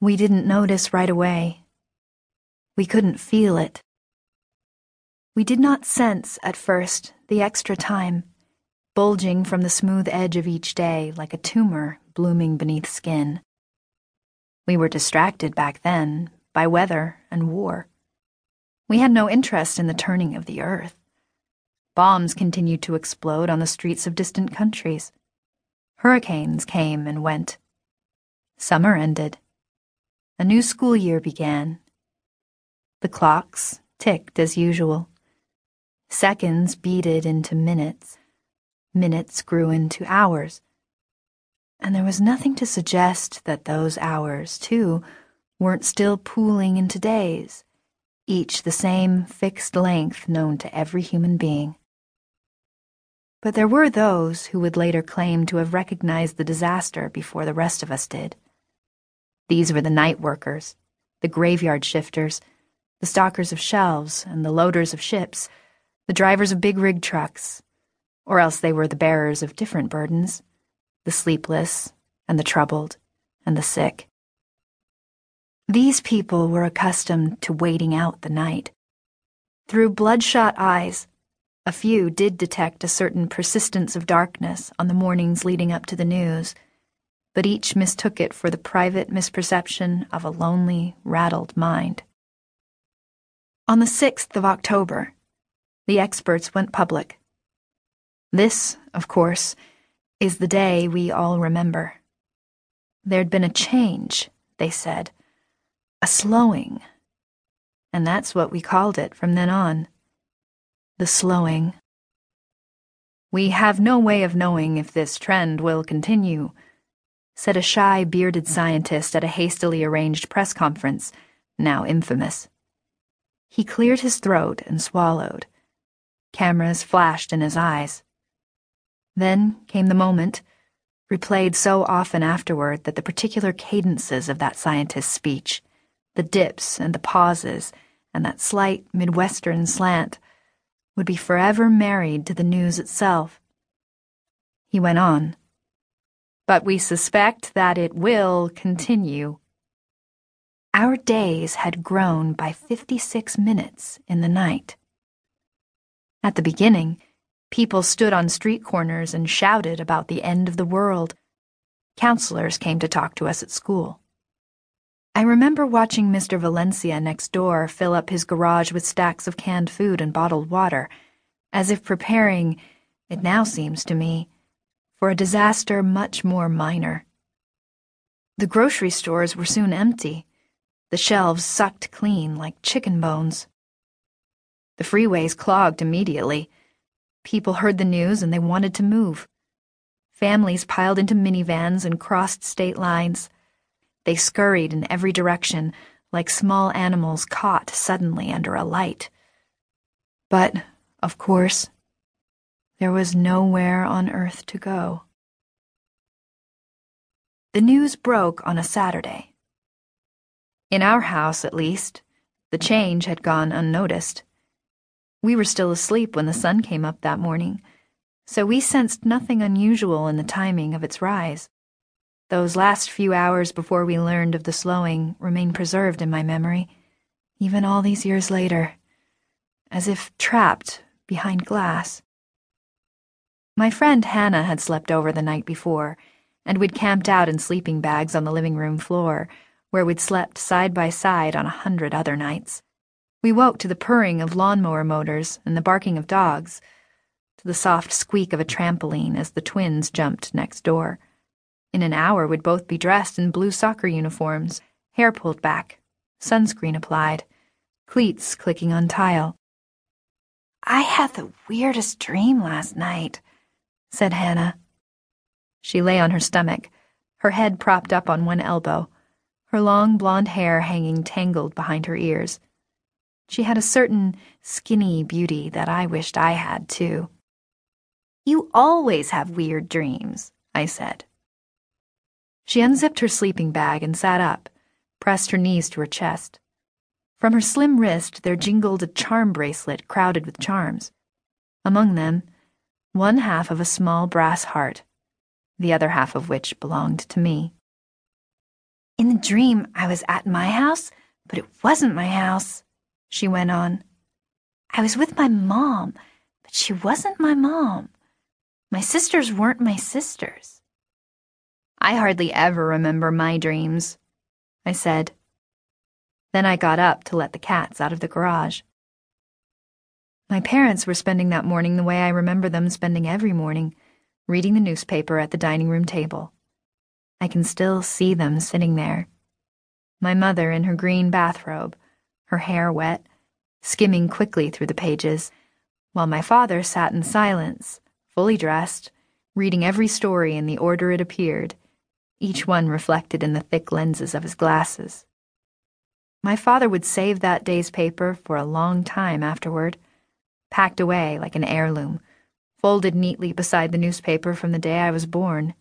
We didn't notice right away. We couldn't feel it. We did not sense, at first, the extra time, bulging from the smooth edge of each day like a tumor blooming beneath skin. We were distracted back then by weather and war. We had no interest in the turning of the earth. Bombs continued to explode on the streets of distant countries. Hurricanes came and went. Summer ended. A new school year began. The clocks ticked as usual. Seconds beaded into minutes. Minutes grew into hours. And there was nothing to suggest that those hours, too, weren't still pooling into days, each the same fixed length known to every human being. But there were those who would later claim to have recognized the disaster before the rest of us did. These were the night workers, the graveyard shifters, the stockers of shelves and the loaders of ships, the drivers of big rig trucks, or else they were the bearers of different burdens the sleepless and the troubled and the sick. These people were accustomed to waiting out the night. Through bloodshot eyes, a few did detect a certain persistence of darkness on the mornings leading up to the news, but each mistook it for the private misperception of a lonely, rattled mind. On the 6th of October, the experts went public. This, of course, is the day we all remember. There'd been a change, they said, a slowing. And that's what we called it from then on. The slowing. We have no way of knowing if this trend will continue, said a shy, bearded scientist at a hastily arranged press conference, now infamous. He cleared his throat and swallowed. Cameras flashed in his eyes. Then came the moment, replayed so often afterward that the particular cadences of that scientist's speech, the dips and the pauses, and that slight Midwestern slant, would be forever married to the news itself. He went on. But we suspect that it will continue. Our days had grown by 56 minutes in the night. At the beginning, people stood on street corners and shouted about the end of the world. Counselors came to talk to us at school. I remember watching Mr. Valencia next door fill up his garage with stacks of canned food and bottled water, as if preparing, it now seems to me, for a disaster much more minor. The grocery stores were soon empty, the shelves sucked clean like chicken bones. The freeways clogged immediately. People heard the news and they wanted to move. Families piled into minivans and crossed state lines. They scurried in every direction like small animals caught suddenly under a light. But, of course, there was nowhere on earth to go. The news broke on a Saturday. In our house, at least, the change had gone unnoticed. We were still asleep when the sun came up that morning, so we sensed nothing unusual in the timing of its rise. Those last few hours before we learned of the slowing remain preserved in my memory, even all these years later, as if trapped behind glass. My friend Hannah had slept over the night before, and we'd camped out in sleeping bags on the living room floor, where we'd slept side by side on a hundred other nights. We woke to the purring of lawnmower motors and the barking of dogs, to the soft squeak of a trampoline as the twins jumped next door. In an hour, we'd both be dressed in blue soccer uniforms, hair pulled back, sunscreen applied, cleats clicking on tile. I had the weirdest dream last night, said Hannah. She lay on her stomach, her head propped up on one elbow, her long blonde hair hanging tangled behind her ears. She had a certain skinny beauty that I wished I had, too. You always have weird dreams, I said. She unzipped her sleeping bag and sat up, pressed her knees to her chest. From her slim wrist there jingled a charm bracelet crowded with charms. Among them, one half of a small brass heart, the other half of which belonged to me. In the dream, I was at my house, but it wasn't my house, she went on. I was with my mom, but she wasn't my mom. My sisters weren't my sisters. I hardly ever remember my dreams, I said. Then I got up to let the cats out of the garage. My parents were spending that morning the way I remember them spending every morning, reading the newspaper at the dining room table. I can still see them sitting there. My mother in her green bathrobe, her hair wet, skimming quickly through the pages, while my father sat in silence, fully dressed, reading every story in the order it appeared, each one reflected in the thick lenses of his glasses. My father would save that day's paper for a long time afterward, packed away like an heirloom, folded neatly beside the newspaper from the day I was born.